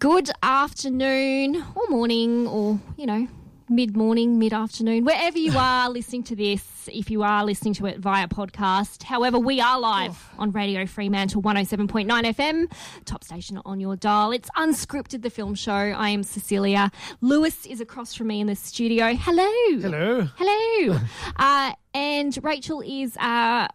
Good afternoon, or morning, or, you know, mid morning, mid afternoon, wherever you are listening to this, if you are listening to it via podcast. However, we are live on Radio Fremantle 107.9 FM, top station on your dial. It's Unscripted, the film show. I am Cecilia. Lewis is across from me in the studio. Hello. Hello. Hello. uh, and Rachel is uh,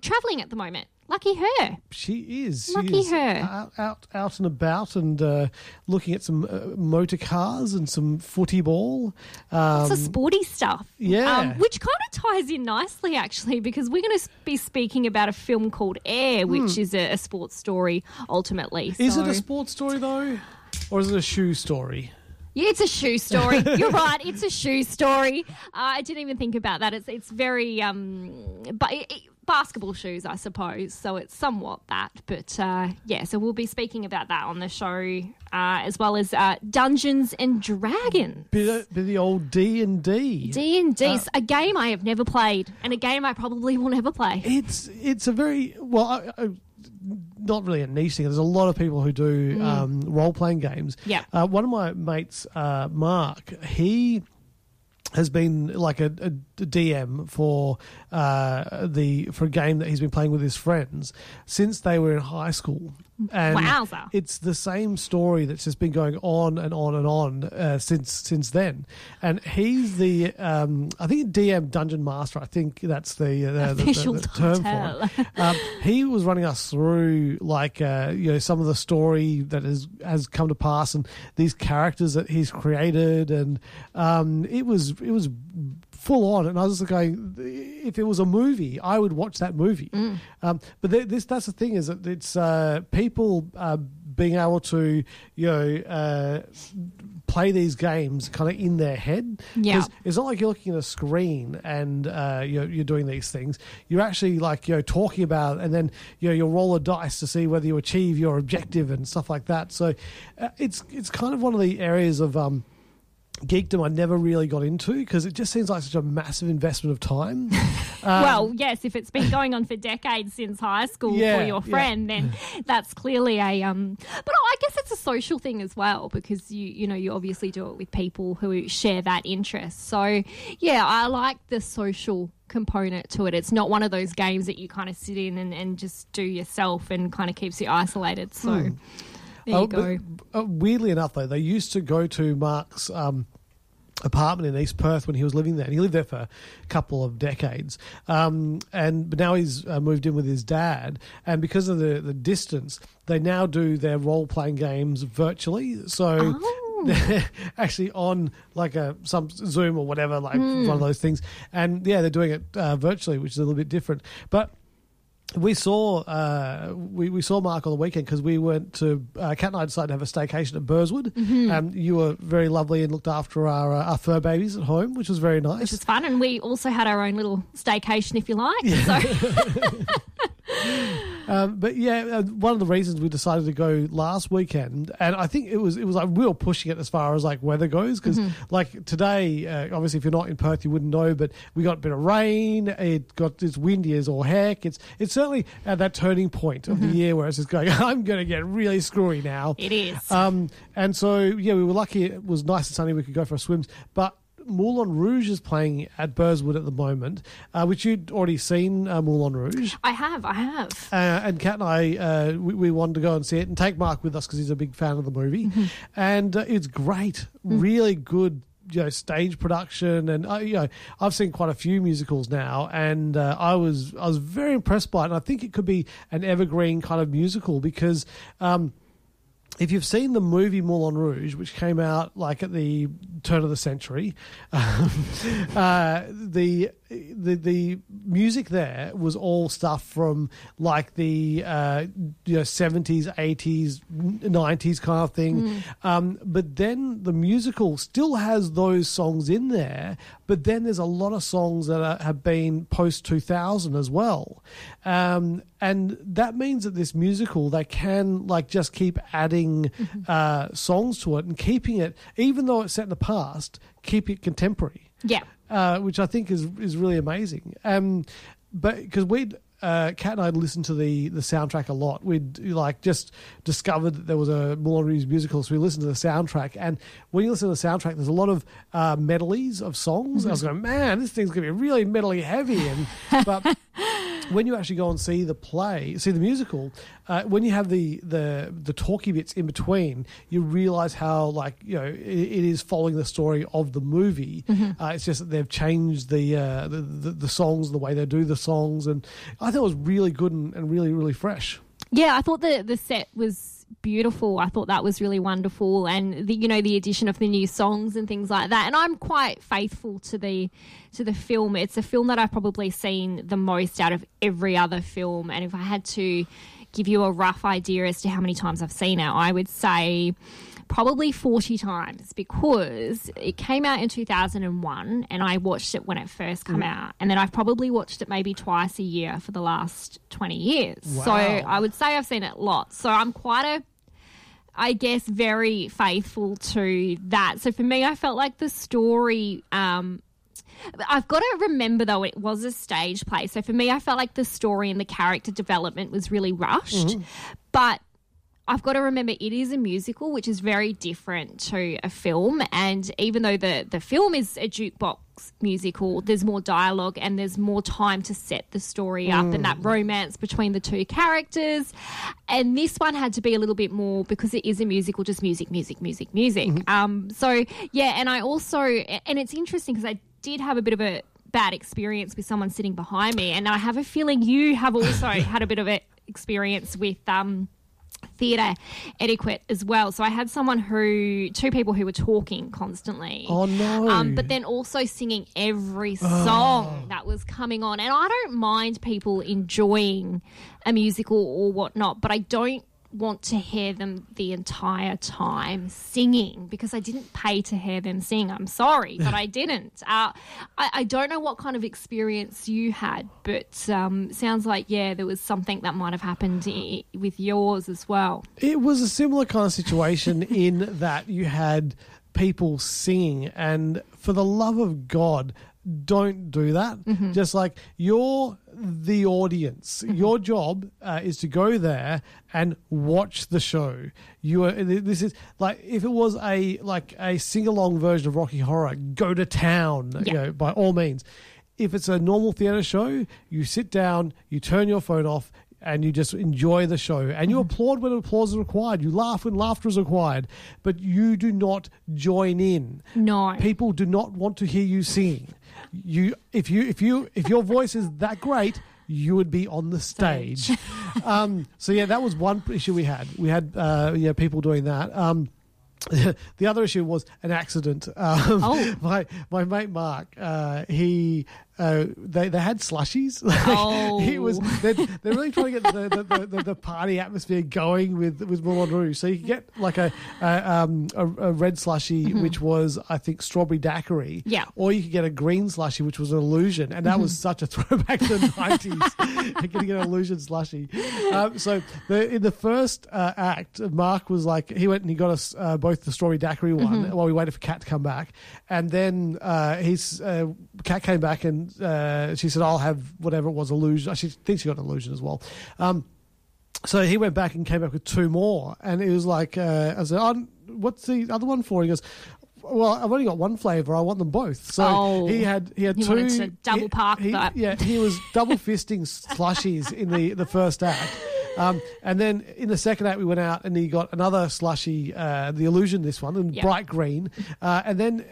travelling at the moment. Lucky her. She is. Lucky she is her. Out, out, out and about and uh, looking at some uh, motor cars and some footy ball. Um, Lots of sporty stuff. yeah. Um, which kind of ties in nicely, actually, because we're going to be speaking about a film called Air, which is a, a sports story ultimately. Hmm. Is it a sports story though, or is it a shoe story? Yeah, it's a shoe story. You're right. It's a shoe story. Uh, I didn't even think about that. It's it's very um, but it- basketball shoes, I suppose. So it's somewhat that. But uh, yeah, so we'll be speaking about that on the show, uh, as well as uh, Dungeons and Dragons. Bit of, bit of the old D and D. D and D, a game I have never played, and a game I probably will never play. It's it's a very well. I, I, not really a niche thing. There's a lot of people who do um, role playing games. Mm. Yeah. Uh, one of my mates, uh, Mark, he has been like a, a DM for uh, the for a game that he's been playing with his friends since they were in high school. And Wowza. it's the same story that's just been going on and on and on uh, since since then. And he's the um, I think DM Dungeon Master. I think that's the, uh, the, Official the, the term for it. Um, he was running us through like uh, you know some of the story that has has come to pass and these characters that he's created, and um, it was it was full on. And I was just going, if it was a movie, I would watch that movie. Mm. Um, but th- this that's the thing is that it's uh, people. Uh, being able to, you know, uh, play these games kind of in their head. Yeah. it's not like you're looking at a screen and uh, you're, you're doing these things. You're actually like you know talking about, it and then you know you'll roll a dice to see whether you achieve your objective and stuff like that. So uh, it's it's kind of one of the areas of. Um, Geekdom I never really got into because it just seems like such a massive investment of time. Um, well, yes, if it's been going on for decades since high school Yeah, for your yeah. friend, then that's clearly a um. But I guess it's a social thing as well because you you know you obviously do it with people who share that interest. So yeah, I like the social component to it. It's not one of those games that you kind of sit in and, and just do yourself and kind of keeps you isolated. So there you Oh, go. but, uh, weirdly enough, though, they used to go to Mark's um, apartment in East Perth when he was living there. And he lived there for a couple of decades. Um, and but now he's uh, moved in with his dad. And because of the, the distance, they now do their role playing games virtually. So. They're actually on like a some Zoom or whatever, like one of those things, and yeah, they're doing it uh, virtually, which is a little bit different. But we saw uh, we, we saw Mark on the weekend because we went to uh, Cat and I decided to have a staycation at Burswood. Mm-hmm. Um, you were very lovely and looked after our uh, our fur babies at home, which was very nice. which was fun, and we also had our own little staycation, if you like. So Um, but yeah, uh, one of the reasons we decided to go last weekend, and I think it was it was like we were pushing it as far as like weather goes because like today, uh, obviously if you're not in Perth, you wouldn't know, but we got a bit of rain. It got it's windy as all heck. It's it's certainly at that turning point of the year where it's just going. I'm going to get really screwy now. it is. Um, and so yeah, we were lucky. It was nice and sunny. We could go for swims, but Moulin Rouge is playing at Burswood at the moment, uh, which you'd already seen uh, Moulin Rouge. I have, I have. Uh, and Kat and I, uh, we, we wanted to go and see it and take Mark with us because he's a big fan of the movie. Mm-hmm. And uh, it's great, Mm. really good. You know, stage production, and uh, you know, I've seen quite a few musicals now, and uh, I was I was very impressed by it. And I think it could be an evergreen kind of musical because um, if you've seen the movie Moulin Rouge, which came out like at the turn of the century, um, uh, the the the music there was all stuff from like the uh, you know seventies, eighties, nineties kind of thing. Um, but then the musical still has those songs in there. But then there's a lot of songs that are, have been post two thousand as well, um, and that means that this musical they can like just keep adding uh, songs to it and keeping it, even though it's set in the past, keep it contemporary Yeah. Uh, which I think is is really amazing. Um, but because we'd uh, Kat and I listened to the the soundtrack a lot. We'd like just discovered that there was a Moulin Rouge musical, so we listened to the soundtrack. And when you listen to the soundtrack, there's a lot of uh, medleys of songs. I was going, man, this thing's gonna be really medley heavy. And but when you actually go and see the play, see the musical, uh, when you have the the the talky bits in between, you realize how like you know it, it is following the story of the movie. Uh, it's just that they've changed the, uh, the, the the songs, the way they do the songs, and I thought it was really good and, and really really fresh. Yeah, I thought the the set was beautiful. I thought that was really wonderful, and the you know the addition of the new songs and things like that. And I'm quite faithful to the to the film. It's a film that I've probably seen the most out of every other film. And if I had to give you a rough idea as to how many times I've seen it, I would say probably 40 times because it came out in 2001 and I watched it when it first came out and then I've probably watched it maybe twice a year for the last 20 years. So I would say I've seen it lots. So I'm quite a I guess very faithful to that. So for me I felt like the story um I've got to remember though it was a stage play. So for me I felt like the story and the character development was really rushed. But I've got to remember it is a musical, which is very different to a film. And even though the, the film is a jukebox musical, there's more dialogue and there's more time to set the story up and that romance between the two characters. And this one had to be a little bit more because it is a musical, just music, music, music, music. Um, so, yeah, and I also, and it's interesting because I did have a bit of a bad experience with someone sitting behind me. And I have a feeling you have also had a bit of an experience with. Um, theatre etiquette as well. So I had someone who, two people who were talking constantly. Oh, no. Um, but then also singing every song that was coming on. And I don't mind people enjoying a musical or whatnot, but I don't want to hear them the entire time singing because I didn't pay to hear them sing. I'm sorry, but I didn't. Uh, I, I don't know what kind of experience you had, but um, sounds like, yeah, there was something that might have happened i- with yours as well. It was a similar kind of situation in that you had people singing, and for the love of God, don't do that. Just like you're the audience, your job uh, is to go there and watch the show. You are. This is like if it was a like a sing along version of Rocky Horror, go to town. You know, by all means. If it's a normal theatre show, you sit down, you turn your phone off, and you just enjoy the show. And you applaud when applause is required. You laugh when laughter is required. But you do not join in. No. People do not want to hear you singing. You if you if you if your voice is that great, you would be on the stage. um, so yeah, that was one issue we had. We had uh, yeah people doing that. Um, the other issue was an accident. Um, Oh. my my mate Mark, uh, he uh, they they had slushies. Oh. was they're, they're really trying to get the the, the, the party atmosphere going with with Moulin Rouge. So you could get like a a, um, a, a red slushy, which was I think strawberry daiquiri. Mm-hmm. Yeah. Or you could get a green slushy, which was an illusion, and that was such a throwback to the nineties. Getting an illusion slushy. Um, so the, in the first uh, act, Mark was like he went and he got us uh, both the strawberry daiquiri one while we waited for Kat to come back, and then uh, he's uh, Kat came back and uh, she said, "I'll have whatever it was illusion." She thinks she got an illusion as well. Um, so he went back and came back with two more, and it was like, uh, I said, oh, "What's the other one for?" He goes, well, I've only got one flavour. I want them both. So Oh. he had he had He two. double he- park he- Yeah, he was double fisting slushies in the the first act. Um, and then in the second act, we went out and he got another slushy, uh, the illusion, this one, in Yeah. bright green. Uh, and then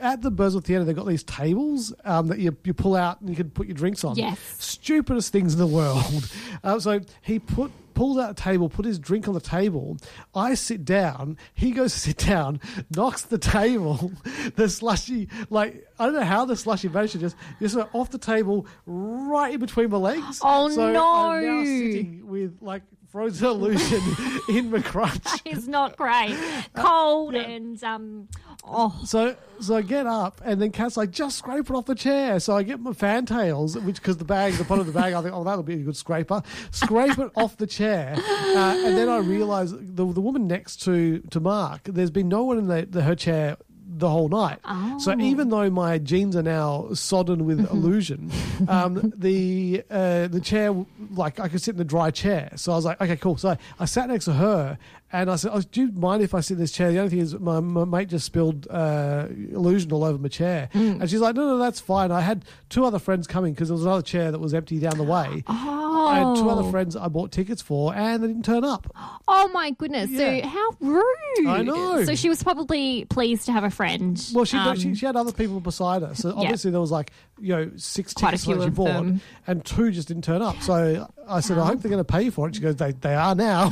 at the Burswood Theatre, they've got these tables um, that you, you pull out and you can put your drinks on. Yes. Stupidest things in the world. Uh, so he put pulls out a table, put his drink on the table. I sit down. He goes to sit down, knocks the table. The slushy, like I don't know how the slushy managed to just just went off the table right in between my legs. Oh, so I'm now sitting with like frozen illusion in my crotch. It's not great. Cold and um. Oh, So so I get up and then Kat's like, just scrape it off the chair. So I get my Fantales, which because the bag, the bottom of the bag, I think, oh, that'll be a good scraper. Scrape it off the chair, uh, and then I realise the the woman next to to Mark, there's been no one in the, the her chair the whole night. So even though my jeans are now sodden with illusion, um, the uh, the chair like I could sit in the dry chair. So I was like, okay, cool. So I, I sat next to her and I said, oh, do you mind if I sit in this chair? The only thing is my, my mate just spilled uh, illusion all over my chair, and she's like, no, no, that's fine. I had two other friends coming because there was another chair that was empty down the way. I had two other Oh. friends I bought tickets for, and they didn't turn up. oh my goodness! Yeah. So how rude! I know. So she was probably pleased to have a friend. Well, she, Um, she she had other people beside her, so obviously there was like you know six Quite tickets that of bought, them. and two just didn't turn up. So I said, I hope they're going to pay for it. She goes, they they are now.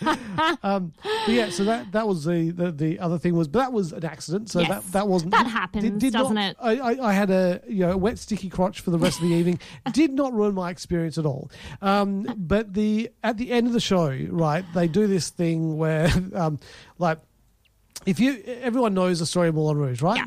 um, but yeah, so that that was the, the the other thing was, but that was an accident. So Yes. that that wasn't That happens, doesn't not- it? I, I I had a you know wet sticky crotch for the rest of the evening. Did not ruin my experience at all. Um, but the at the end of the show, right, they do this thing where um, like if you everyone knows the story of Moulin Rouge, right?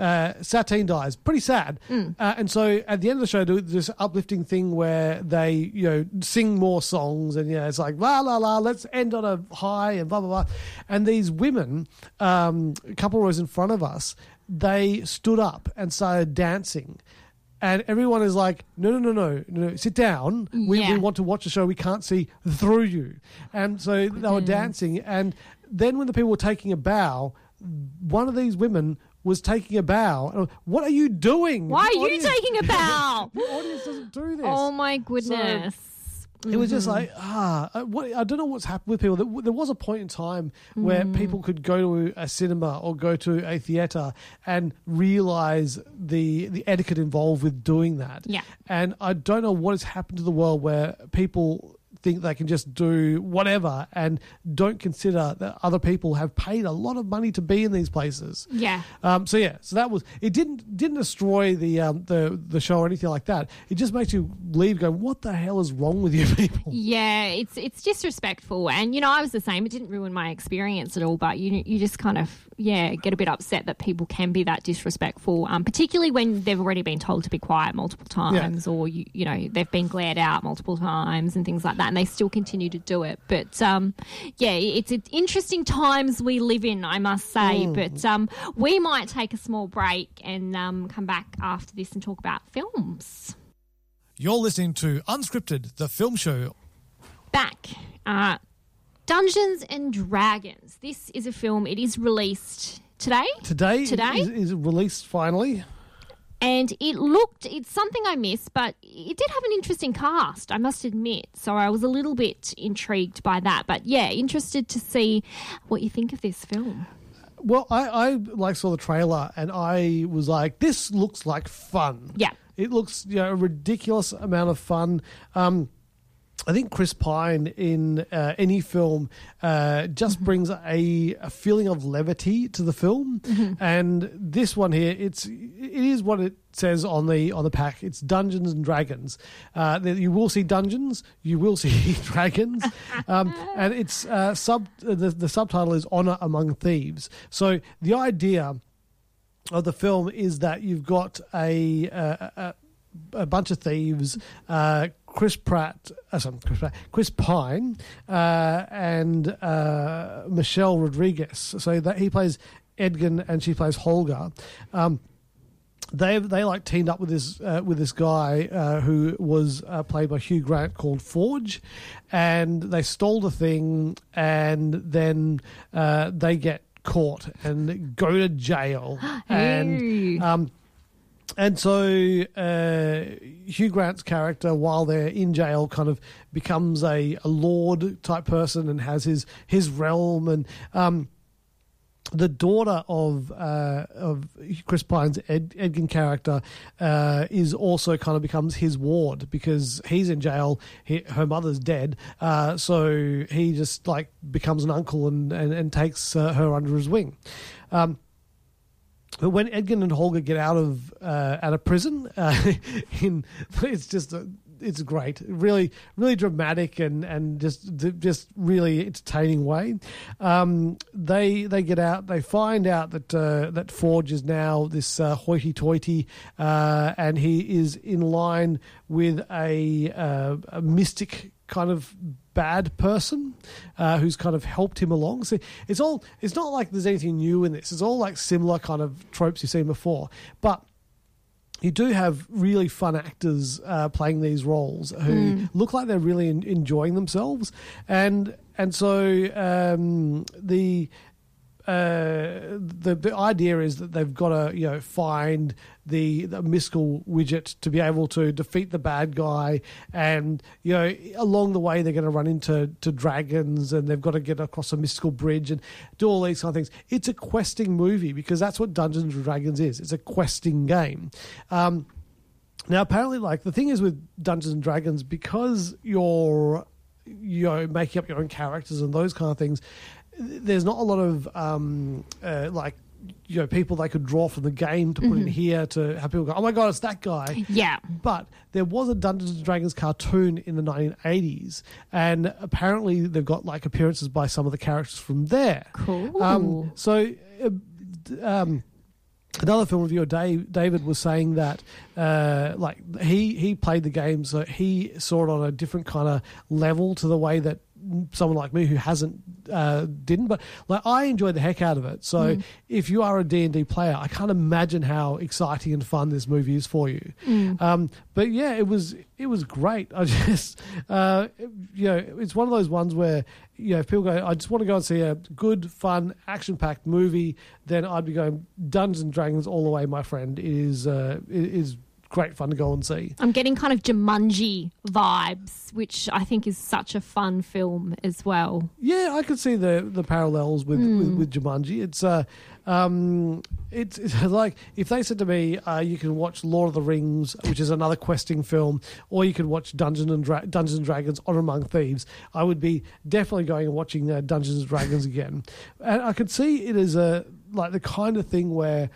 Uh, Satine dies, pretty sad, Mm. uh, and so at the end of the show, do this uplifting thing where they you know sing more songs, and you know it's like la la la, let's end on a high, and blah blah blah, and these women, um, a couple rows in front of us, they stood up and started dancing. And everyone is like, no, no, no, no, no, sit down. We, Yeah. we want to watch the show. We can't see through you. And so they were Mm. dancing. And then when the people were taking a bow, one of these women was taking a bow. I What are you doing? Why The are you taking a bow? The audience doesn't do this. oh my goodness! It was just Mhm. like ah, uh, what, I don't know what's happened with people. There, there was a point in time where Mm. people could go to a cinema or go to a theater and realize the the etiquette involved with doing that. Yeah. and I don't know what has happened to the world where people think they can just do whatever and don't consider that other people have paid a lot of money to be in these places. Yeah. Um, so yeah, so that was it. Didn't didn't destroy the um, the the show or anything like that. It just makes you leave going, what the hell is wrong with you people? Yeah, it's it's disrespectful, and you know I was the same. It didn't ruin my experience at all, but you you just kind of yeah get a bit upset that people can be that disrespectful, um, particularly when they've already been told to be quiet multiple times, or you you know they've been glared out multiple times and things like that, and they still continue to do it. But um, yeah, it's, it's interesting times we live in, I must say. Mm. But um, we might take a small break and um, come back after this and talk about films. You're listening to Unscripted, the film show. back. Uh, Dungeons and Dragons. This is a film. It is released today. Today, Today? is, is released finally. And it looked, it's something I missed, but it did have an interesting cast, I must admit. So I was a little bit intrigued by that. But yeah, interested to see what you think of this film. Well, I, I like saw the trailer and I was like, this looks like fun. Yeah. It looks you know a ridiculous amount of fun. Um, I think Chris Pine in uh, any film uh, just brings a, a feeling of levity to the film, and this one here, it's it is what it says on the on the pack. It's Dungeons and Dragons. Uh, you will see dungeons, you will see dragons, um, and it's uh, sub the, the subtitle is Honor Among Thieves. So the idea of the film is that you've got a a, a, a bunch of thieves. Uh, Chris Pratt, uh, sorry, Chris, Pratt, Chris Pine, uh, and uh, Michelle Rodriguez. So that he plays Edgin and she plays Holga. Um, they they like teamed up with this uh, with this guy uh, who was uh, played by Hugh Grant called Forge, and they stole the thing, and then uh, they get caught and go to jail, Hey. and um, and so uh, Hugh Grant's character, while they're in jail, kind of becomes a, a lord type person and has his his realm and. Um, the daughter of uh, of Chris Pine's Ed, Edgin character uh, is also kind of becomes his ward because he's in jail. He, her mother's dead, uh, so he just like becomes an uncle and and, and takes uh, her under his wing. Um, but when Edgin and Holga get out of uh, out of prison, uh, in it's just a, it's great, really, really dramatic and and just just really entertaining way. Um, they they get out, they find out that uh, that Forge is now this uh, hoity-toity, uh, and he is in line with a, uh, a mystic kind of bad person uh, who's kind of helped him along. So it's all it's not like there's anything new in this. It's all like similar kind of tropes you've seen before, but you do have really fun actors uh, playing these roles who Mm. look like they're really en- enjoying themselves, and and so um, the. Uh, the the idea is that they've got to you know find the, the mystical widget to be able to defeat the bad guy, and you know along the way they're going to run into to dragons, and they've got to get across a mystical bridge and do all these kind of things. It's a questing movie because that's what Dungeons and Dragons is. It's a questing game. Um, now, apparently, like the thing is with Dungeons and Dragons, because you're you know making up your own characters and those kind of things, there's not a lot of um, uh, like you know people they could draw from the game to put in Mhm. here to have people go, oh my god, it's that guy. Yeah. But there was a Dungeons and Dragons cartoon in the 1980s, and apparently they've got like appearances by some of the characters from there. Cool. Um, so. Uh, um, Another film reviewer, Dave, David, was saying that uh, like he he played the game, so he saw it on a different kind of level to the way that someone like me who hasn't uh, didn't. But like I enjoy the heck out of it. So Mm. if you are a D and D player, I can't imagine how exciting and fun this movie is for you. Mm. Um, but yeah, it was it was great. I just uh, you know it's one of those ones where you know if people go, I just want to go and see a good, fun, action packed movie. Then I'd be going Dungeons and Dragons all the way, my friend. It is uh, it is great fun to go and see. I'm getting kind of Jumanji vibes, which I think is such a fun film as well. Yeah, I could see the the parallels with Mm. with, with Jumanji. It's uh, um, it's, it's like if they said to me, uh, you can watch Lord of the Rings, which is another questing film, or you could watch Dungeon and Dra- Dungeons and Dragons: Honor Among Thieves. I would be definitely going and watching uh, Dungeons and Dragons again, and I could see it as a like the kind of thing where.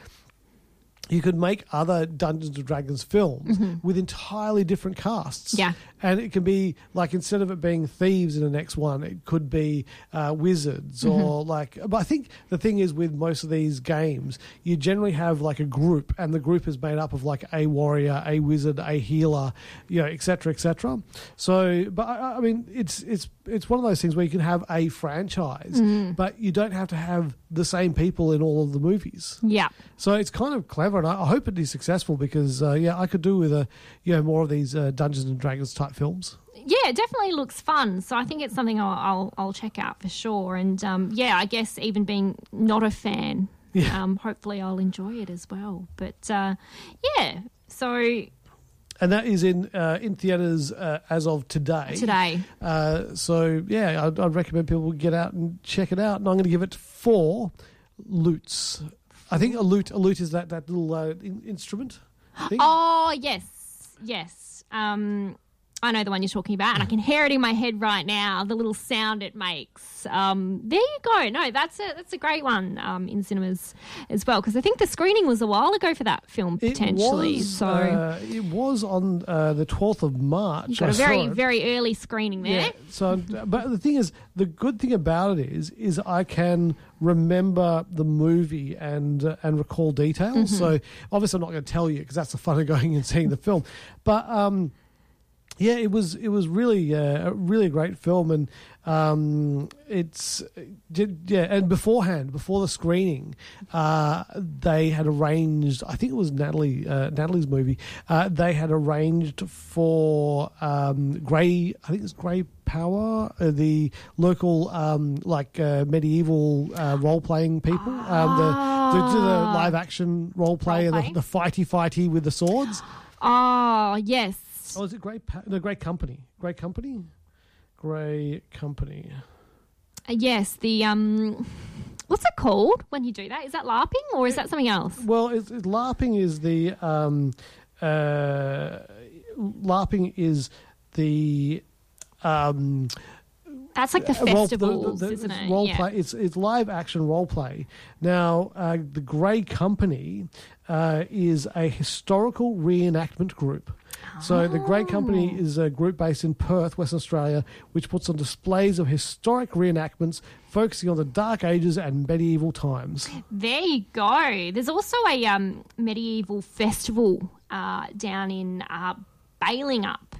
You could make other Dungeons and Dragons films Mhm. with entirely different casts. Yeah. And it can be like instead of it being thieves in the next one, it could be uh, wizards Mm-hmm. or like. But I think the thing is with most of these games, you generally have like a group, and the group is made up of like a warrior, a wizard, a healer, you know, etc., etc. So, but I, I mean, it's it's it's one of those things where you can have a franchise, Mhm. but you don't have to have the same people in all of the movies. Yeah. So it's kind of clever, and I, I hope it is successful because uh, yeah, I could do with a you know more of these uh, Dungeons and Dragons type films. Yeah, it definitely looks fun. So I think it's something I'll I'll, I'll check out for sure. And um, yeah, I guess even being not a fan, Yeah. um, hopefully I'll enjoy it as well. But uh, yeah, so And that is in uh, in theaters uh, as of today. Today. Uh, so yeah, I'd, I'd recommend people get out and check it out. And I'm going to give it four lutes. I think a lute a lute is that that little uh, in, instrument. Thing. oh yes, yes. Um, I know the one you're talking about, and I can hear it in my head right now. The little sound it makes. Um, there you go. No, that's a that's a great one um, in cinemas as well because I think the screening was a while ago for that film potentially. It was, so uh, it was on uh, the 12th of March. got I a very very early screening there. Yeah. So, but the thing is, the good thing about it is, is I can remember the movie and uh, and recall details. Mhm. So obviously, I'm not going to tell you because that's the fun of going and seeing the film. But um, yeah, it was it was really uh, a really great film, and um, it's yeah. And beforehand, before the screening, uh, they had arranged. I think it was Natalie uh, Natalie's movie. Uh, they had arranged for um, Grey. I think it's Grey Power, uh, the local um, like uh, medieval uh, role playing people. Um, the, the, the live action role play and the, the fighty fighty with the swords. Oh yes. Oh, is it Great? Pa- no, Great Company. Great Company. Grey Company. Uh, yes, the um, what's it called when you do that? Is that LARPing or is that something else? Well, it's, it's LARPing is the um, uh, LARPing is the um, That's like the uh, role- festivals, the- the- isn't it's it? Role Yeah. play. It's it's live action role play. Now, uh, the Grey Company uh, is a historical reenactment group. So the Grey Company Oh. is a group based in Perth, Western Australia, which puts on displays of historic reenactments focusing on the Dark Ages and medieval times. There you go. There's also a um, medieval festival uh, down in uh, Balingup,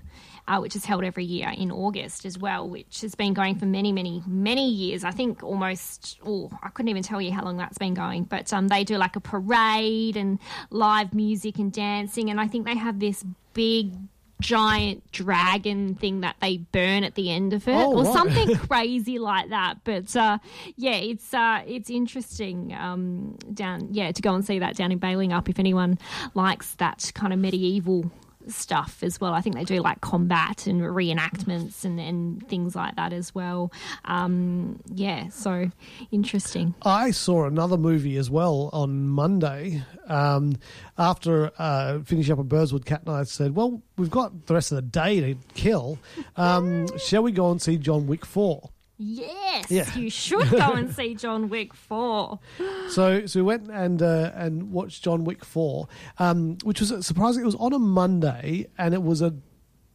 uh, which is held every year in August as well, which has been going for many, many, many years. I think almost, oh, I couldn't even tell you how long that's been going, but um, they do like a parade and live music and dancing, and I think they have this big. Giant dragon thing that they burn at the end of it, Oh, or something crazy like that. But uh, yeah, it's uh, it's interesting um, down yeah to go and see that down in Balingup if anyone likes that kind of medieval stuff as well. I think they do like combat and reenactments and, and things like that as well. Um, yeah, so interesting. I saw another movie as well on Monday. Um, after uh, finishing up a Burswood, Cat and I said, "Well, we've got the rest of the day to kill. Um, shall we go and see John Wick 4? Yes, Yeah. you should go and see John Wick 4. So, so we went and uh, and watched John Wick Four, um, which was surprising. It was on a Monday, and it was a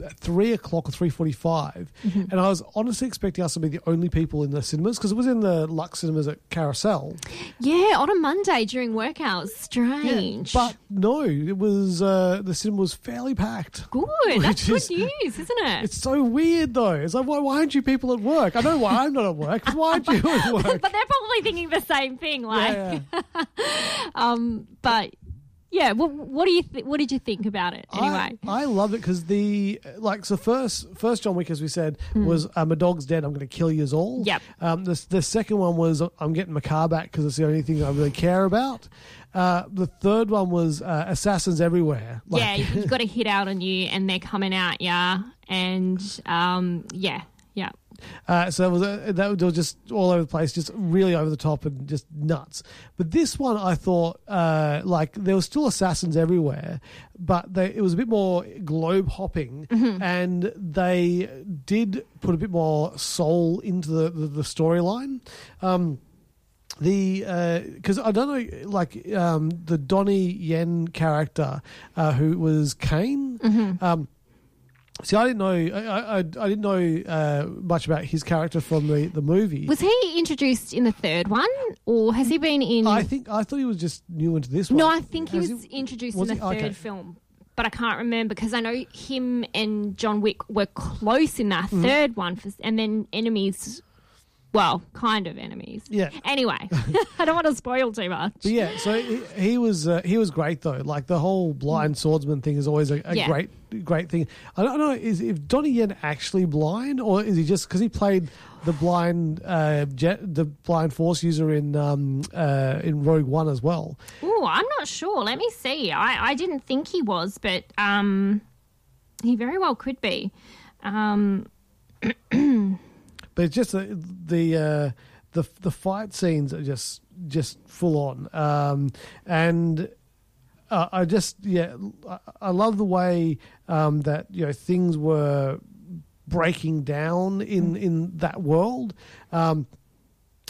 at three o'clock or three forty-five, Mm-hmm. and I was honestly expecting us to be the only people in the cinemas because it was in the Lux cinemas at Carousel. Yeah, on a Monday during work hours. Strange. But no, it was uh, the cinema was fairly packed. good. That's good news, isn't it? It's so weird though. It's like why, why aren't you people at work? I know why I'm not at work, but why aren't you at work? but they're probably thinking the same thing. Like, Yeah. um, but yeah, what, what do you th- what did you think about it anyway? I, I loved it because the like so first first John Wick as we said was uh, my dog's dead I'm going to kill you all. Yep. Um, the the second one was I'm getting my car back because it's the only thing I really care about. Uh, the third one was uh, assassins everywhere. Like- yeah, you've got to hit out on you, and they're coming out. Yeah, and um, yeah. Uh, so that was, uh, that was just all over the place, just really over the top and just nuts. But this one, I thought, uh, like there was still assassins everywhere, but they, it was a bit more globe hopping, and they did put a bit more soul into the the, the storyline. Um, the because I don't know, like um, the Donnie Yen character uh, who was Caine. Um, see, I didn't know. I, I, I didn't know uh, much about his character from the the movie. Was he introduced in the third one, or has he been in? I think I thought he was just new into this one. no, I think he Has was introduced was in the he? third Okay. film. But I can't remember because I know him and John Wick were close in that Mm-hmm. third one, for, and then enemies. Well, kind of enemies. Yeah. Anyway, I don't want to spoil too much. But yeah, so he, he was uh, he was great though. Like the whole blind swordsman thing is always a, a. Yeah. great great thing. I don't know is if Donnie Yen actually blind or is he just because he played the blind uh, jet, the blind force user in um, uh, in Rogue One as well. Oh, I'm not sure. Let me see. I, I didn't think he was, but um, he very well could be. Um, But it's just the the uh, the the fight scenes are just just full on, um, and uh, I just yeah I, I love the way um, that you know things were breaking down in in that world. Um,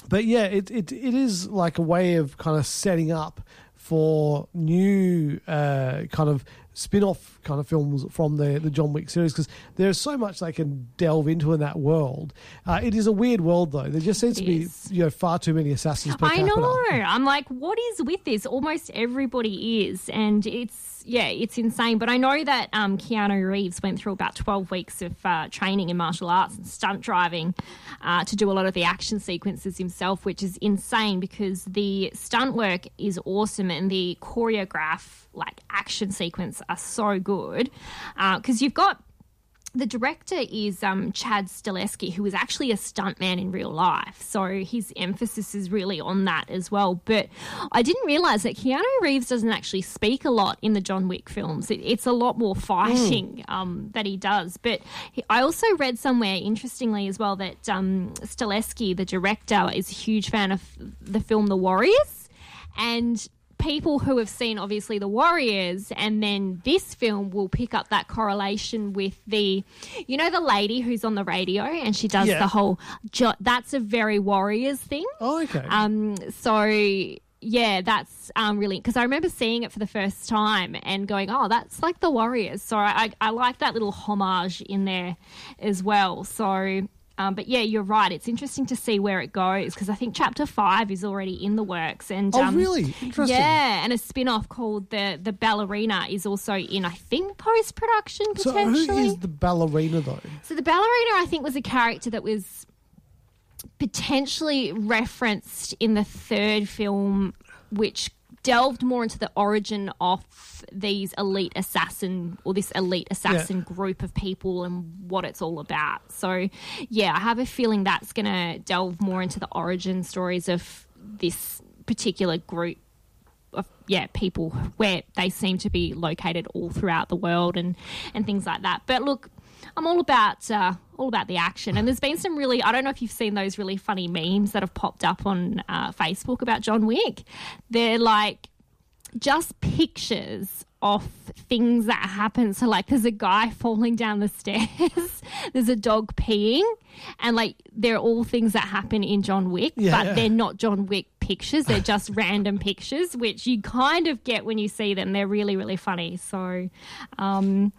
but yeah, it, it it is like a way of kind of setting up for new uh, kind of spin-off kind of films from the the John Wick series because there's so much they can delve into in that world. Uh, it is a weird world though. There just seems It to be is. you know far too many assassins per I capita. know. I'm like, what is with this? Almost everybody is, and it's yeah, it's insane. But I know that um, Keanu Reeves went through about 12 weeks of uh, training in martial arts and stunt driving uh, to do a lot of the action sequences himself, which is insane because the stunt work is awesome and the choreograph like action sequence are so good because you've got the director is um, Chad Stahelski, who is actually a stuntman in real life. So his emphasis is really on that as well. But I didn't realize that Keanu Reeves doesn't actually speak a lot in the John Wick films. It, it's a lot more fighting um, that he does. But he, I also read somewhere, interestingly as well, that um, Stahelski, the director, is a huge fan of the film The Warriors. And people who have seen obviously the Warriors and then this film will pick up that correlation with the, you know, the lady who's on the radio and she does Yeah. the whole. Jo- that's a very Warriors thing. Oh, okay. Um, so yeah, that's um, really because I remember seeing it for the first time and going, "Oh, that's like the Warriors." So I, I, I like that little homage in there as well. So. Um, but yeah, you're right. It's interesting to see where it goes because I think chapter five is already in the works. And Oh, um, really? Interesting. Yeah, and a spin-off called the the Ballerina is also in, I think, post production potentially. so who is the ballerina though? So the ballerina, I think, was a character that was potentially referenced in the third film, which delved more into the origin of these elite assassin or this elite assassin group of people and what it's all about. So, yeah, I have a feeling that's going to delve more into the origin stories of this particular group of yeah people where they seem to be located all throughout the world and and things like that. But look, I'm all about uh, all about the action, and there's been some really I don't know if you've seen those really funny memes that have popped up on uh, Facebook about John Wick. They're like just pictures of things that happen. So, like, there's a guy falling down the stairs, there's a dog peeing, and like, they're all things that happen in John Wick, Yeah, but yeah. they're not John Wick pictures. They're just random pictures, which you kind of get when you see them. They're really, really funny. So, um,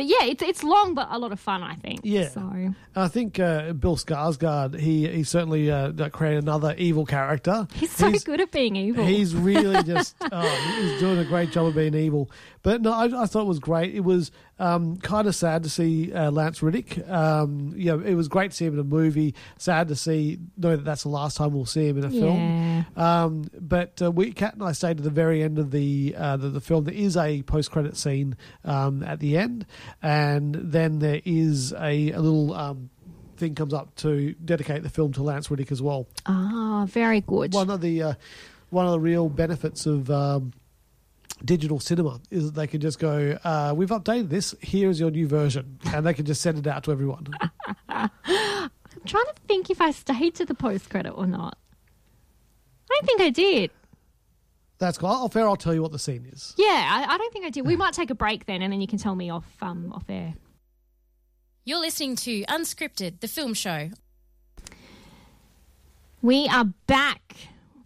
but yeah, it's it's long, but a lot of fun, I think. Yeah. So, I think uh, Bill Skarsgård he he certainly uh, created another evil character. he's so good at being evil. He's really just oh, he's doing a great job of being evil. But no, I, I thought it was great. It was um, kind of sad to see uh, Lance Reddick. Um, you know, it was great to see him in a movie. Sad to see know that that's the last time we'll see him in a film. Um, but uh, we, Kat and I stayed to the very end of the uh, the, the film. There is a post credit scene um, at the end, and then there is a, a little. Um, Thing comes up to dedicate the film to Lance Reddick as well ah, very good. one of the uh, one of the real benefits of um, digital cinema is that they can just go, uh, "We've updated this. Here's your new version," and they can just send it out to everyone. I'm trying to think if I stayed to the post credit or not. I don't think I did. That's cool. I'll, fair. I'll tell you what the scene is. Yeah, I, I don't think I did. We might take a break then, and then you can tell me off um, off air. You're listening to Unscripted, the film show. We are back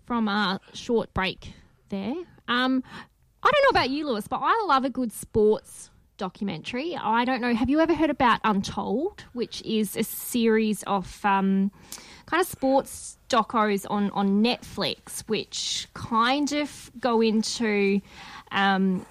from our short break there. Um, I don't know about you, Lewis, but I love a good sports documentary. I don't know. Have you ever heard about Untold, which is a series of um, kind of sports docos on, on Netflix, which kind of go into. Um,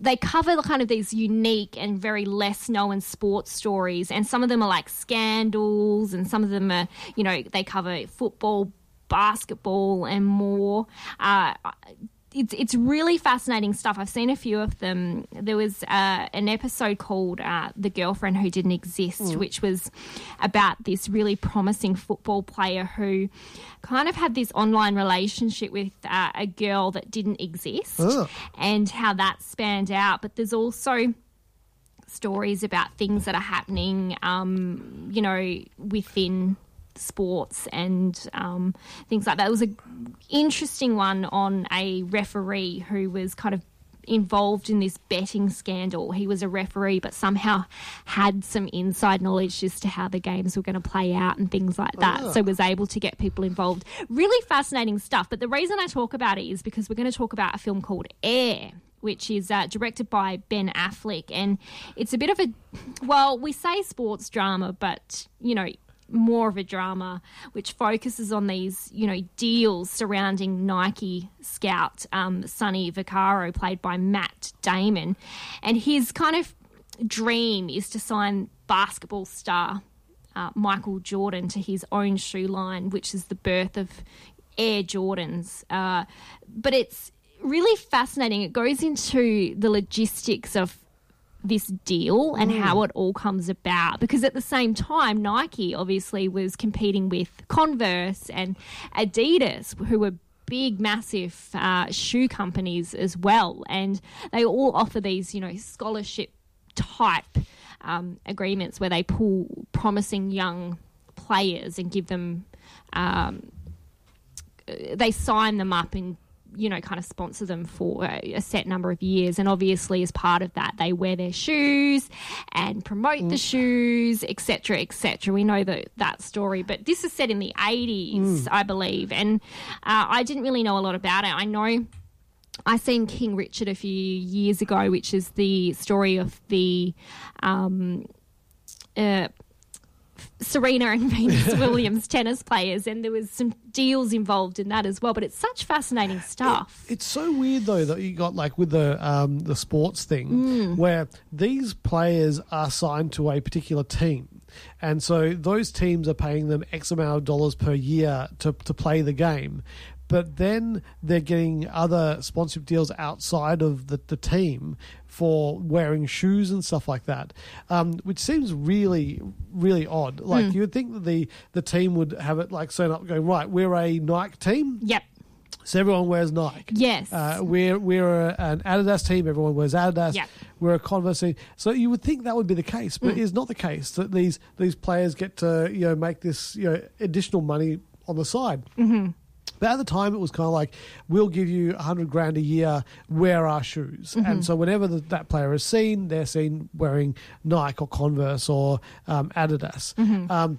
they cover kind of these unique and very less known sports stories, and some of them are like scandals, and some of them are, you know, they cover football, basketball, and more. Uh, it's it's really fascinating stuff. I've seen a few of them. There was uh, an episode called uh, "The Girlfriend Who Didn't Exist," which was about this really promising football player who kind of had this online relationship with uh, a girl that didn't exist, Ugh. and how that spanned out. But there's also stories about things that are happening, um, you know, within sports and um, things like that. It was an interesting one on a referee who was kind of involved in this betting scandal. He was a referee, but somehow had some inside knowledge as to how the games were going to play out and things like that. So was able to get people involved. Really fascinating stuff. But the reason I talk about it is because we're going to talk about a film called Air which is uh, directed by Ben Affleck, and it's a bit of a well, we say sports drama, but you know. More of a drama, which focuses on these, you know, deals surrounding Nike scout um, Sonny Vaccaro, played by Matt Damon, and his kind of dream is to sign basketball star uh, Michael Jordan to his own shoe line, which is the birth of Air Jordans. Uh, but it's really fascinating. It goes into the logistics of this deal and how it all comes about. Because at the same time Nike obviously was competing with Converse and Adidas who were big massive uh, shoe companies as well. And they all offer these you know scholarship type um, agreements where they pull promising young players and give them um, they sign them up and you know kind of sponsor them for a set number of years. And obviously as part of that they wear their shoes and promote the shoes etc etc we know that that story. But this is set in the 80s i believe. And uh, i didn't really know a lot about it. I know I seen King Richard a few years ago, which is the story of the um, uh, Serena and Venus Williams tennis players, and there was some deals involved in that as well. But it's such fascinating stuff. It's so weird though that you got like with the um, the sports thing Mm. where these players are signed to a particular team. And so those teams are paying them X amount of dollars per year to, to play the game. But then they're getting other sponsorship deals outside of the, the team for wearing shoes and stuff like that, um, which seems really, really odd. Like Mm. you would think that the, the team would have it like set up going, right, we're a Nike team. Yep. So everyone wears Nike. Yes. Uh, we're we're a, an Adidas team. Everyone wears Adidas. Yeah. We're a Converse team. So you would think that would be the case, but Mm. it's not the case. That these these players get to you know make this you know additional money on the side. hmm But at the time, it was kind of like, we'll give you a hundred grand a year, wear our shoes. Mhm. And so whenever the, that player is seen, they're seen wearing Nike or Converse or um, Adidas. Mhm. Um,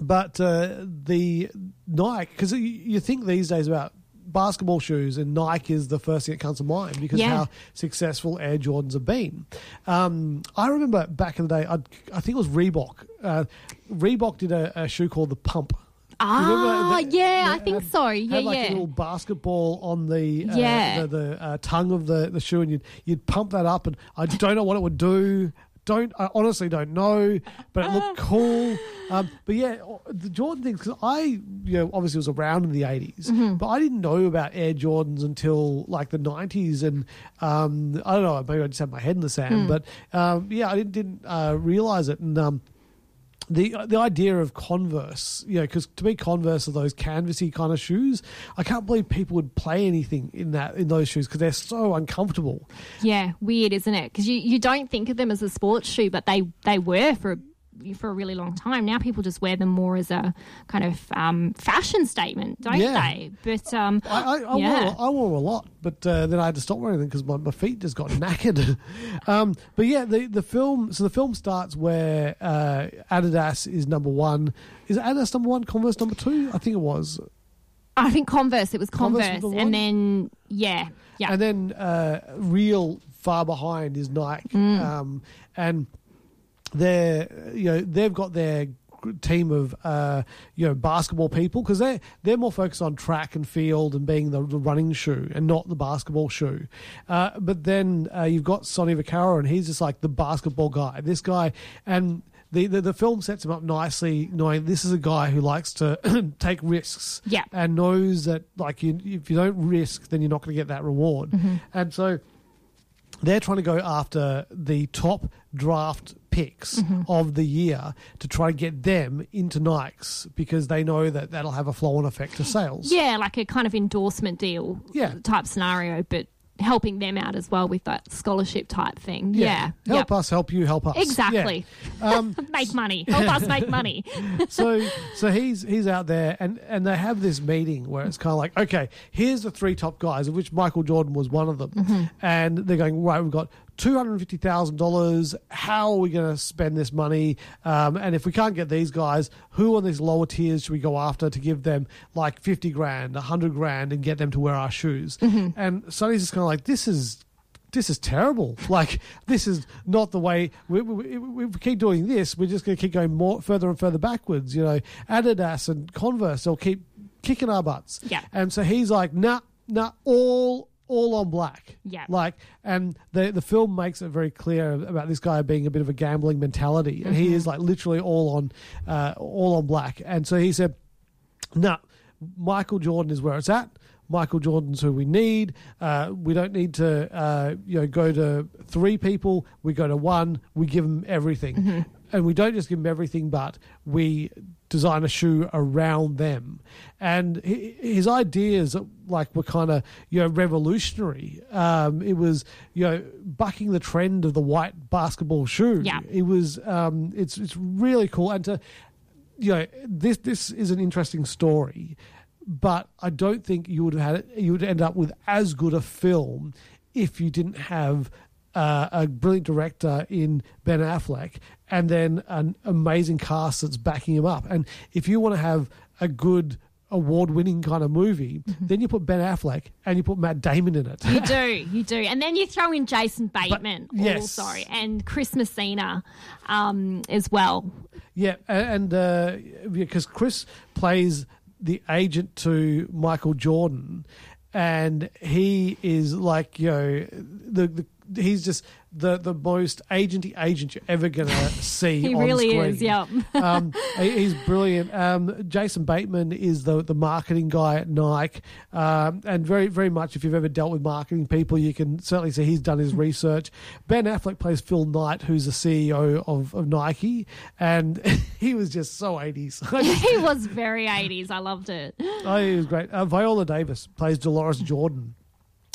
but uh, the Nike, because you, you think these days about basketball shoes, and Nike is the first thing that comes to mind because Yeah. how successful Air Jordans have been. Um, I remember back in the day, I'd, I think it was Reebok. Uh, Reebok did a, a shoe called the Pump. Ah, that- yeah, I think had- so. Yeah, had like yeah. a little basketball on the uh, Yeah. the, the uh, tongue of the, the shoe, and you'd you'd pump that up, and I don't know what it would do. Don't I honestly don't know, but it looked cool. Um, but yeah, the Jordan thing because I you know obviously was around in the 80s Mhm. but I didn't know about Air Jordans until like the nineties, and um, I don't know maybe I just had my head in the sand, Mm. but um, yeah, I didn't, didn't uh, realize it, and um, the uh, the idea of Converse, you know, because to me Converse are those canvasy kind of shoes. I can't believe people would play anything in that in those shoes because they're so uncomfortable. Yeah, weird, isn't it? Because you, you don't think of them as a sports shoe, but they, they were for for a really long time. Now people just wear them more as a kind of um, fashion statement, don't Yeah. they? But um, I, I, I, yeah. wore, I wore a lot, but uh, then I had to stop wearing them because my, my feet just got knackered. um, but yeah, the the film. So the film starts where uh, Adidas is number one. Is Adidas number one? Converse number two? I think it was. I think Converse. It was Converse Converse, was the one? and then yeah, yeah. And then uh, real far behind is Nike, Mm. um, and they're you know they've got their team of uh, you know basketball people because they they're more focused on track and field and being the, the running shoe and not the basketball shoe. Uh, but then uh, you've got Sonny Vaccaro and he's just like the basketball guy. This guy and. The, the, the film sets him up nicely, knowing this is a guy who likes to take risks, Yeah. and knows that like you, if you don't risk, then you're not going to get that reward. Mhm. And so they're trying to go after the top draft picks Mhm. of the year to try to get them into Nikes because they know that that'll have a flow on effect to sales. Yeah, like a kind of endorsement deal Yeah. type scenario, but helping them out as well with that scholarship type thing. Yeah. Help Yep. us, help you, help us. Exactly. Yeah. Um, make money. Help us make money. so so he's he's out there and and they have this meeting where it's kind of like okay here's the three top guys of which michael jordan was one of them Mhm. and they're going right we've got $250000 how are we going to spend this money um, and if we can't get these guys who on these lower tiers should we go after to give them like 50 grand 100 grand and get them to wear our shoes Mhm. and sonny's just kind of like this is this is terrible. Like this is not the way. We, we, we, we keep doing this. We're just going to keep going more further and further backwards. You know, Adidas and Converse. They'll keep kicking our butts. Yeah. And so he's like, nah, nah, all all on black. Yeah. Like, and the the film makes it very clear about this guy being a bit of a gambling mentality, and he Mhm. is like literally all on, uh, all on black. And so he said, no, Michael Jordan is where it's at. Michael Jordan's who we need. Uh, we don't need to, uh, you know, go to three people. We go to one. We give them everything, and we don't just give them everything, but we design a shoe around them. And his ideas, like, were kind of, you know, revolutionary. Um, it was, you know, bucking the trend of the white basketball shoe. Yeah. It was, um, it's it's really cool, and to you know this this is an interesting story, but I don't think you would have had you would end up with as good a film if you didn't have uh, a brilliant director in Ben Affleck and then an amazing cast that's backing him up. And if you want to have a good award-winning kind of movie, then you put Ben Affleck and you put Matt Damon in it. You do, you do, and then you throw in Jason Bateman, yes. sorry, and Chris Messina um, as well. Yeah, and uh, because Chris plays the agent to Michael Jordan, and he is like you know the, the he's just the the most agenty agent you're ever gonna see. He really screen. is, yep. um, he- he's brilliant. Um, Jason Bateman is the the marketing guy at Nike, um, and very very much if you've ever dealt with marketing people, you can certainly see he's done his research. Ben Affleck plays Phil Knight, who's the CEO of, of Nike, and he was just so eighties. he was very 80s. I loved it. Oh, he was great. Uh, Viola Davis plays Dolores Jordan.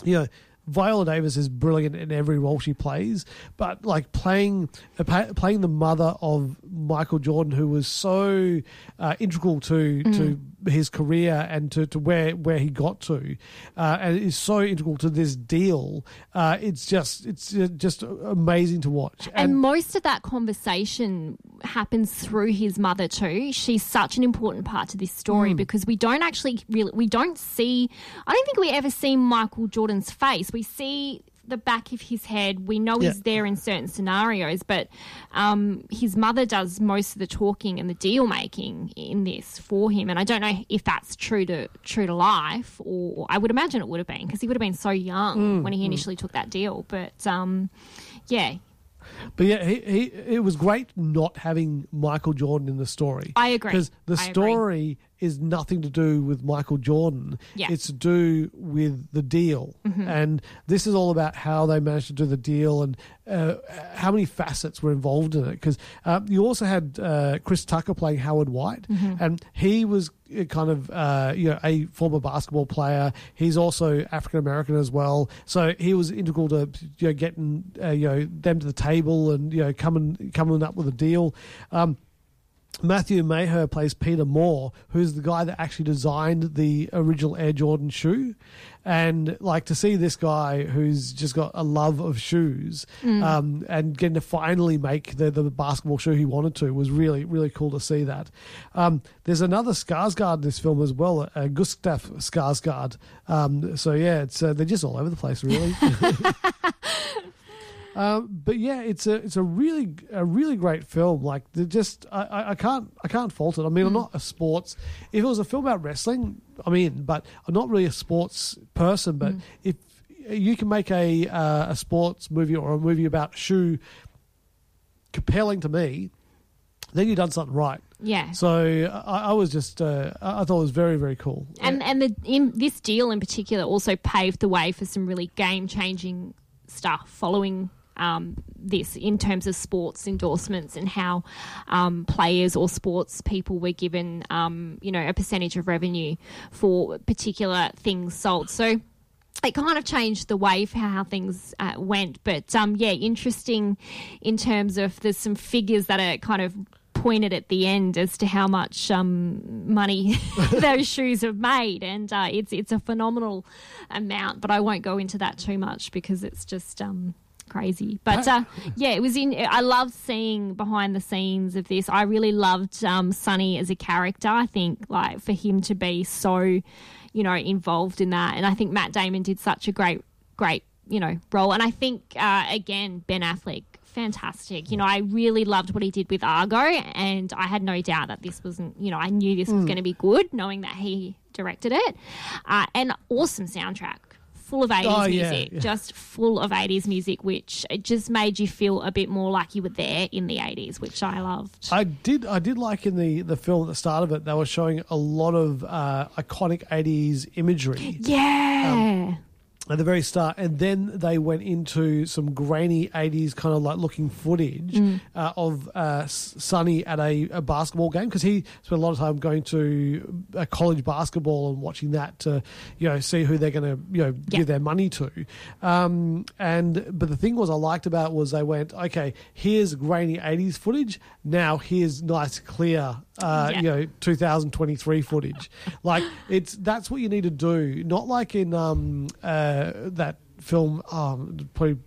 You know, Viola Davis is brilliant in every role she plays, but like playing playing the mother of Michael Jordan, who was so uh, integral to to his career and to, to where where he got to, uh, and is so integral to this deal. Uh, it's just it's uh, just amazing to watch. And, most of that conversation happens through his mother too. She's such an important part to this story Mm. because we don't actually really we don't see I don't think we ever see Michael Jordan's face. We see the back of his head. We know he's there in certain scenarios, but um, his mother does most of the talking and the deal making in this for him. And I don't know if that's true to true to life, or I would imagine it would have been because he would have been so young Mm, when he mm. initially took that deal. But um, yeah, But yeah, he, he it was great not having Michael Jordan in the story. I agree. because the I agree. Is nothing to do with Michael Jordan. Yeah. it's to do with the deal, Mhm. and this is all about how they managed to do the deal and uh, how many facets were involved in it. Because um, you also had uh, Chris Tucker playing Howard White, Mhm. and he was uh, kind of uh, you know a former basketball player. He's also African American as well, so he was integral to you know getting uh, you know them to the table and you know coming coming up with a deal. Um, Matthew Maher plays Peter Moore, who's the guy that actually designed the original Air Jordan shoe. And like to see this guy who's just got a love of shoes Mm. um, and getting to finally make the, the basketball shoe he wanted to was really, really cool to see that. Um, there's another Skarsgård in this film as well, uh, Gustav Skarsgård. Um, so yeah, it's uh, they're just all over the place, really. Um, but yeah, it's a it's a really a really great film. Like just I, I, can't I can't fault it. I mean, I'm not a sports. If it was a film about wrestling, I'm in. But I'm not really a sports person. But if you can make a uh, a sports movie or a movie about shoe compelling to me, then you've done something right. Yeah. So I, I was just uh, I I thought it was very very cool. and and the in this deal in particular also paved the way for some really game changing stuff following um, this in terms of sports endorsements and how um, players or sports people were given um, you know a percentage of revenue for particular things sold. So it kind of changed the way for how things uh, went. But um, yeah, interesting in terms of there's some figures that are kind of pointed at the end as to how much um, money those shoes have made, and uh, it's it's a phenomenal amount. But I won't go into that too much because it's just. Um, crazy but uh yeah it was in i loved seeing behind the scenes of this i really loved um sonny as a character i think like for him to be so you know involved in that and i think matt damon did such a great great you know, role. And I think, uh, again, Ben Affleck, fantastic. You know, I really loved what he did with Argo, and I had no doubt that this wasn't, you know, I knew this was Mm. going to be good, knowing that he directed it. Uh, and awesome soundtrack. Full of 80s Oh, yeah, music, yeah. just full of 80s music, which it just made you feel a bit more like you were there in the 80s, which I loved. I did. I did like in the the film at the start of it. They were showing a lot of uh, iconic '80s imagery Yeah. At the very start, and then they went into some grainy '80s kind of like looking footage Mm. uh, of uh, Sonny at a, a basketball game because he spent a lot of time going to a college basketball and watching that to you know see who they're going to you know Yeah. give their money to. Um, and but the thing was I liked about was they went okay here's grainy '80s footage now here's nice clear uh, Yeah. you know 2023 footage like it's that's what you need to do not like in um, uh, that film um, probably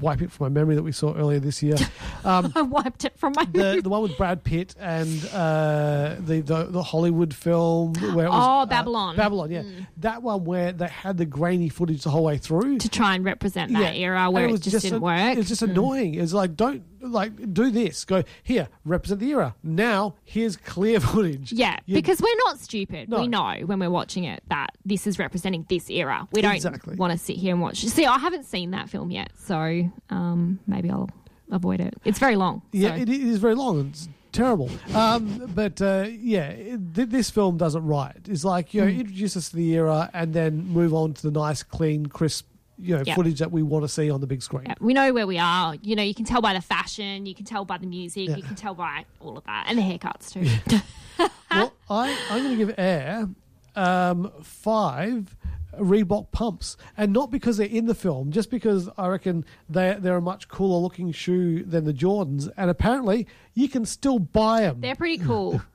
wipe it from my memory that we saw earlier this year um, I wiped it from my the the one with Brad Pitt and uh, the, the the Hollywood film where it was Oh, uh, Babylon. Babylon yeah that one where they had the grainy footage the whole way through to try and represent that Yeah. era And where it, was just, didn't a- work. It's just Mm. annoying. It's like don't like do this. Go here, represent the era. Now here's clear footage. Yeah, You- because we're not stupid. No. We know when we're watching it that this is representing this era. We don't Exactly. want to sit here and watch. See, I haven't seen that film yet, so um, maybe I'll avoid it. It's very long. yeah, so- it is very long. It's terrible. Um, but uh, yeah, it, th- this film does it right. It's like you know, Mm. introduce us to the era and then move on to the nice, clean, crisp, you know, Yeah. footage that we want to see on the big screen. Yeah, we know where we are. You know, you can tell by the fashion, you can tell by the music, Yeah. you can tell by all of that, and the haircuts too. well, I, I'm going to give Air um, five Reebok pumps, and not because they're in the film, just because I reckon they they're a much cooler looking shoe than the Jordans, and apparently you can still buy them. They're pretty cool.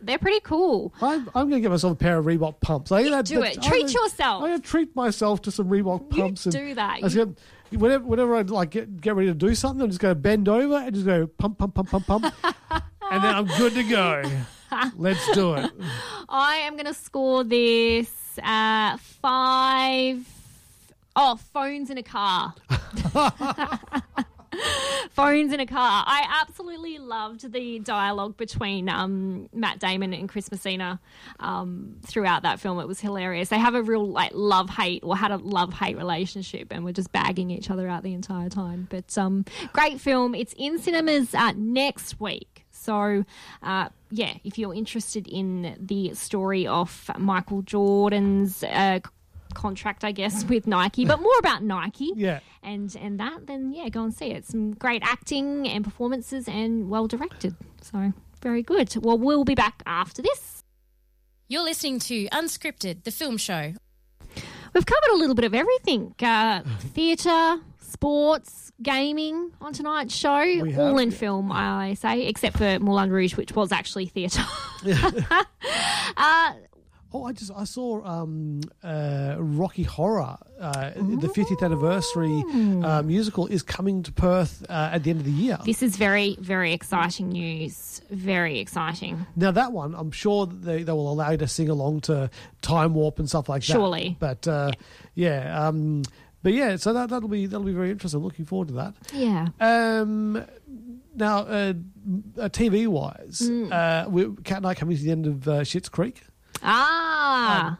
They're pretty cool. I'm, I'm going to give myself a pair of Reebok pumps. I think that, do that- it. Treat gonna- yourself. I'm going to treat myself to some Reebok You pumps. and do that. I was gonna- whenever, whenever I like get, get ready to do something, I'm just going to bend over and just go pump, pump, pump, pump, pump, and then I'm good to go. Let's do it. I am going to score this uh, five. Oh, phones in a car. phones in a car. I absolutely loved the dialogue between um, Matt Damon and Chris Messina um, throughout that film. It was hilarious. They have a real like love hate or had a love hate relationship, and were just bagging each other out the entire time. But um, great film. It's in cinemas uh, next week. So, uh, yeah, if you're interested in the story of Michael Jordan's uh, contract, I guess, with Nike, but more about Nike, Yeah. and and that, then yeah, go and see it. Some great acting and performances, and well directed. So very good. Well, we'll be back after this. You're listening to Unscripted, the film show. We've covered a little bit of everything: uh, theatre, sports, gaming on tonight's show. We have, all in yeah. film, I say, except for Moulin Rouge, which was actually theatre. uh, Oh, I just I saw um, uh, Rocky Horror, uh, the 50th anniversary uh, musical is coming to Perth uh, at the end of the year. This is very, very exciting news. Very exciting. Now that one, I'm sure that they, they will allow you to sing along to Time Warp and stuff like that. Surely. But uh, yeah, um, but yeah, so that that'll be that'll be very interesting. Looking forward to that. Yeah. Um, now, uh, TV wise, Mm. uh, we, Cat and I coming to the end of uh, Schitt's Creek. Ah.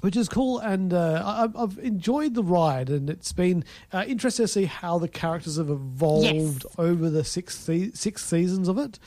which is cool. And uh, I, I've enjoyed the ride, and it's been uh, interesting to see how the characters have evolved Yes. over the six se- six seasons of it.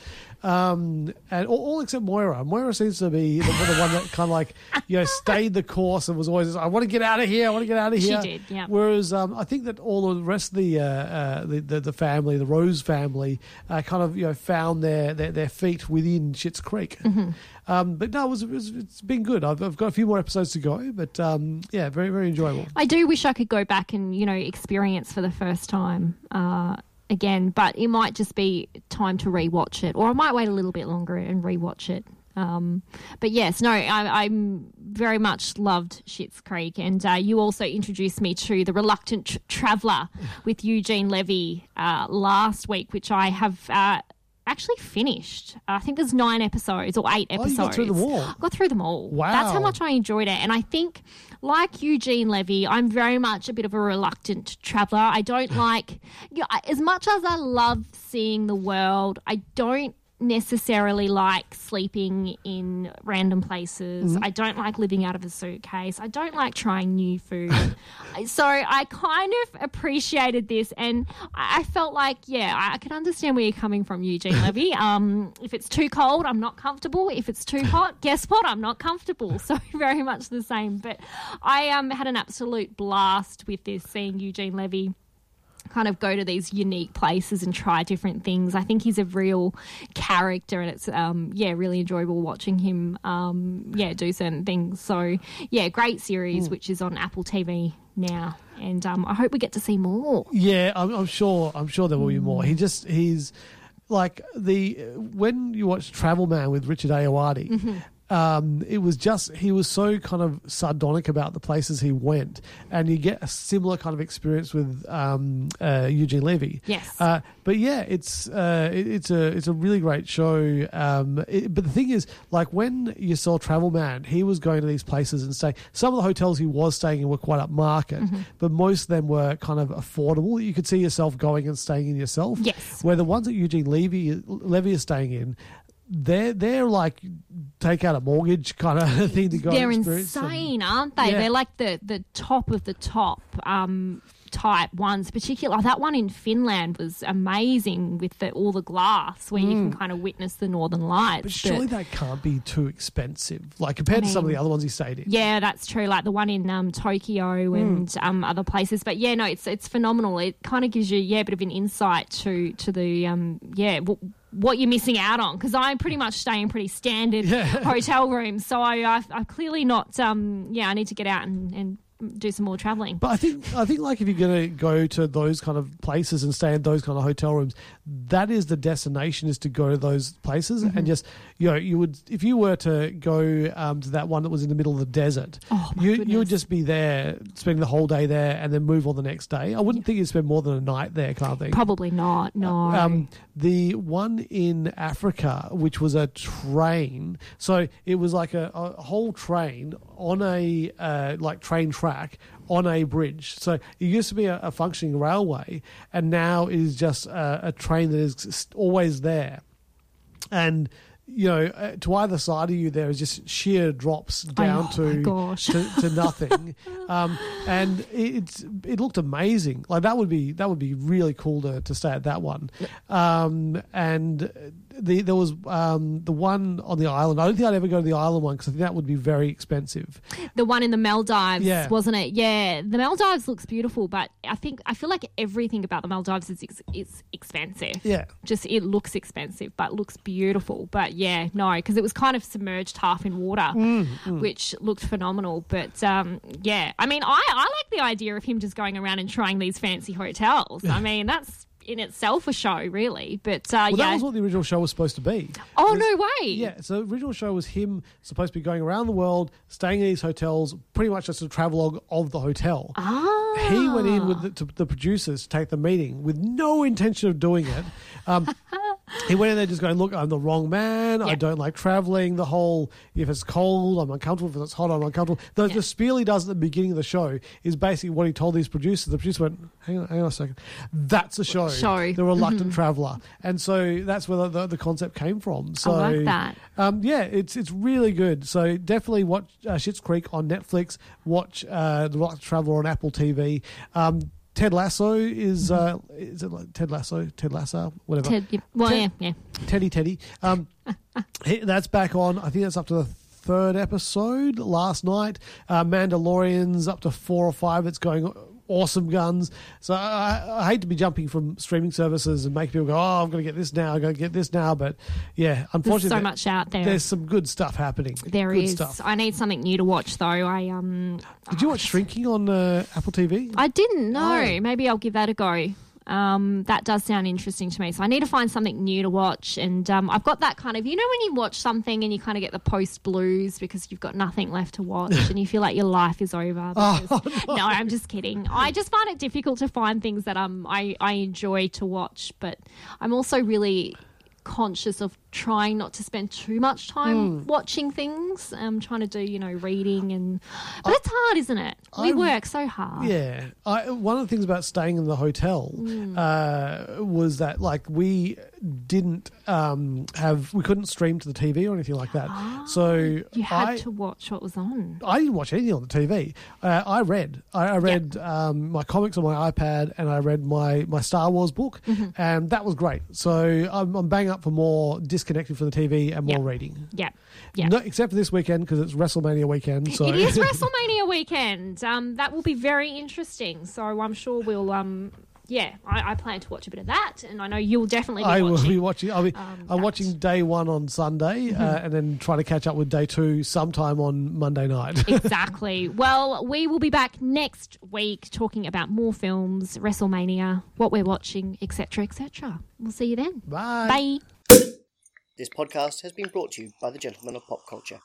Um, and all, all except Moira. Moira seems to be the, the one that kind of like you know stayed the course and was always I want to get out of here. I want to get out of here. She did, yeah. Whereas um, I think that all the rest of the uh, uh, the, the the family, the Rose family, uh, kind of you know found their their, their feet within Schitt's Creek. Mm-hmm. Um, but no, it was, it was, it's been good. I've, I've got a few more episodes to go, but um, yeah, very very enjoyable. I do wish I could go back and, you know, experience for the first time uh, again, but it might just be time to rewatch it, or I might wait a little bit longer and rewatch it. Um, but yes, no, I, I'm very much loved Schitt's Creek, and uh, you also introduced me to the Reluctant tr- Traveller with Eugene Levy uh, last week, which I have uh, actually finished. Uh, I think there's nine episodes or eight Oh, you episodes. got through them all? I got through them all. Wow. That's how much I enjoyed it. And I think, like Eugene Levy, I'm very much a bit of a reluctant traveller. I don't like, you know, as much as I love seeing the world, I don't necessarily like sleeping in random places. Mm-hmm. I don't like living out of a suitcase. I don't like trying new food. so I kind of appreciated this and I felt like, yeah, I I can understand where you're coming from, Eugene Levy. Um, if it's too cold, I'm not comfortable. If it's too hot, guess what? I'm not comfortable. So very much the same. But I um, had an absolute blast with this, seeing Eugene Levy kind of go to these unique places and try different things. I think he's a real character, and it's um, yeah, really enjoyable watching him um, yeah do certain things. So yeah, great series which is on Apple TV now, and um, I hope we get to see more. Yeah, I'm, I'm sure. I'm sure there will be more. He just he's like the when you watch Travel Man with Richard Ayoade. Mm-hmm. Um, it was just he was so kind of sardonic about the places he went, and you get a similar kind of experience with um, uh, Eugene Levy. Yes. Uh, but yeah, it's uh, it, it's a it's a really great show. Um, it, but the thing is, like when you saw Travel Man, he was going to these places and staying. Some of the hotels he was staying in were quite upmarket, Mm-hmm. but most of them were kind of affordable. You could see yourself going and staying in yourself. Yes. Where the ones that Eugene Levy Levy is staying in. They're they're like take out a mortgage kind of thing to go. They're insane, aren't they? Yeah. They're like the the top of the top. Um, type ones particularly that one in finland was amazing with the, all the glass where you can kind of witness the northern lights Mm. But surely that can't be too expensive, like compared to some of the other ones you stayed in. Yeah, that's true. Like the one in um, Tokyo and um, other places. But yeah, no, it's it's phenomenal. It kind of gives you yeah a bit of an insight to to the um, yeah. W- what you're missing out on because I pretty much stay in pretty standard hotel rooms, so I, I, I'm clearly not. Um, yeah, I need to get out and, and do some more traveling. But I think I think like if you're going to go to those kind of places and stay in those kind of hotel rooms, that is the destination is to go to those places Mm-hmm. and just you know you would if you were to go um, to that one that was in the middle of the desert, Oh, you you would just be there spending the whole day there and then move on the next day. I wouldn't think you'd spend more than a night there, of thing. Probably not. No. Um, the one in Africa, which was a train, so it was like a, a whole train on a uh, like train track on a bridge. So it used to be a, a functioning railway, and now is just a, a train that is always there, and. You know, uh, to either side of you, there is just sheer drops down to, to to nothing, um, and it, it's it looked amazing. Like that would be that would be really cool to, to stay at that one. Um, and the there was um, the one on the island. I don't think I'd ever go to the island one because I think that would be very expensive. the one in the Maldives, Yeah. wasn't it? Yeah, the Maldives looks beautiful, but I think I feel like everything about the Maldives is ex- is expensive. Yeah. just it looks expensive, but looks beautiful. But yeah, no, because it was kind of submerged half in water, Mm, which looked phenomenal. But um, yeah, I mean, I I like the idea of him just going around and trying these fancy hotels. I mean, that's in itself a show, really. But uh, Well, yeah. that was what the original show was supposed to be. oh no way! Yeah, so the original show was him supposed to be going around the world, staying in these hotels, pretty much just a travelogue of the hotel. Ah. He went in with the, to the producers to take the meeting with no intention of doing it. Um, he went in there just going, "Look, I'm the wrong man. I don't like traveling. The whole if it's cold, I'm uncomfortable. If it's hot, I'm uncomfortable." The, the spiel he does at the beginning of the show is basically what he told these producers. The producer went, "Hang on, hang on a second. That's a show. Sorry, The reluctant traveler." And so that's where the, the, the concept came from. So like that. um, yeah, it's it's really good. So definitely watch uh, Schitt's Creek on Netflix. Watch uh, The Reluctant Traveler on Apple TV. Um, Ted Lasso is uh, is it like Ted Lasso? Ted Lasso, whatever. Ted, yeah, well, Ted- yeah, yeah. Teddy Teddy. Um, he- that's back on. I think that's up to the third episode last night. Uh, Mandalorian's up to four or five. It's going awesome guns. So I, I hate to be jumping from streaming services and make people go, "Oh, I'm going to get this now. I'm going to get this now." But yeah, unfortunately, There's so much out there. there's some good stuff happening. There good is. stuff. I need something new to watch though. I um. Did you watch Shrinking on uh, Apple TV? I didn't know. Oh. Maybe I'll give that a go. Um, that does sound interesting to me. So I need to find something new to watch. And um, I've got that kind of, you know, when you watch something and you kind of get the post blues because you've got nothing left to watch and you feel like your life is over. Oh, because- no. I'm just kidding. I just find it difficult to find things that um I I enjoy to watch, but I'm also really conscious of trying not to spend too much time Hmm. watching things. I'm trying to do, you know, reading and. But it's hard, isn't it? We I- work so hard. Yeah, I, one of the things about staying in the hotel Mm. uh, was that like we didn't um, have we couldn't stream to the TV or anything like that. so Ah, You had I, to watch what was on. I didn't watch anything on the TV. Uh, I read. I, I read um, my comics on my iPad, and I read my, my Star Wars book, Mm-hmm. and that was great. So I'm, I'm banging up for more disconnected from the TV and more Yeah. reading. Yeah. Yeah. No, except for this weekend because it's WrestleMania weekend. So It is WrestleMania weekend. Um, that will be very interesting. So I'm sure we'll. Um, yeah, I, I plan to watch a bit of that, and I know you'll definitely be I watching. will be watching. I'll be, um, I'm that. watching day one on Sunday, uh, and then try to catch up with day two sometime on Monday night. exactly. Well, we will be back next week talking about more films, WrestleMania, what we're watching, etc., etc. We'll see you then. Bye. Bye. This podcast has been brought to you by the Gentlemen of Pop Culture.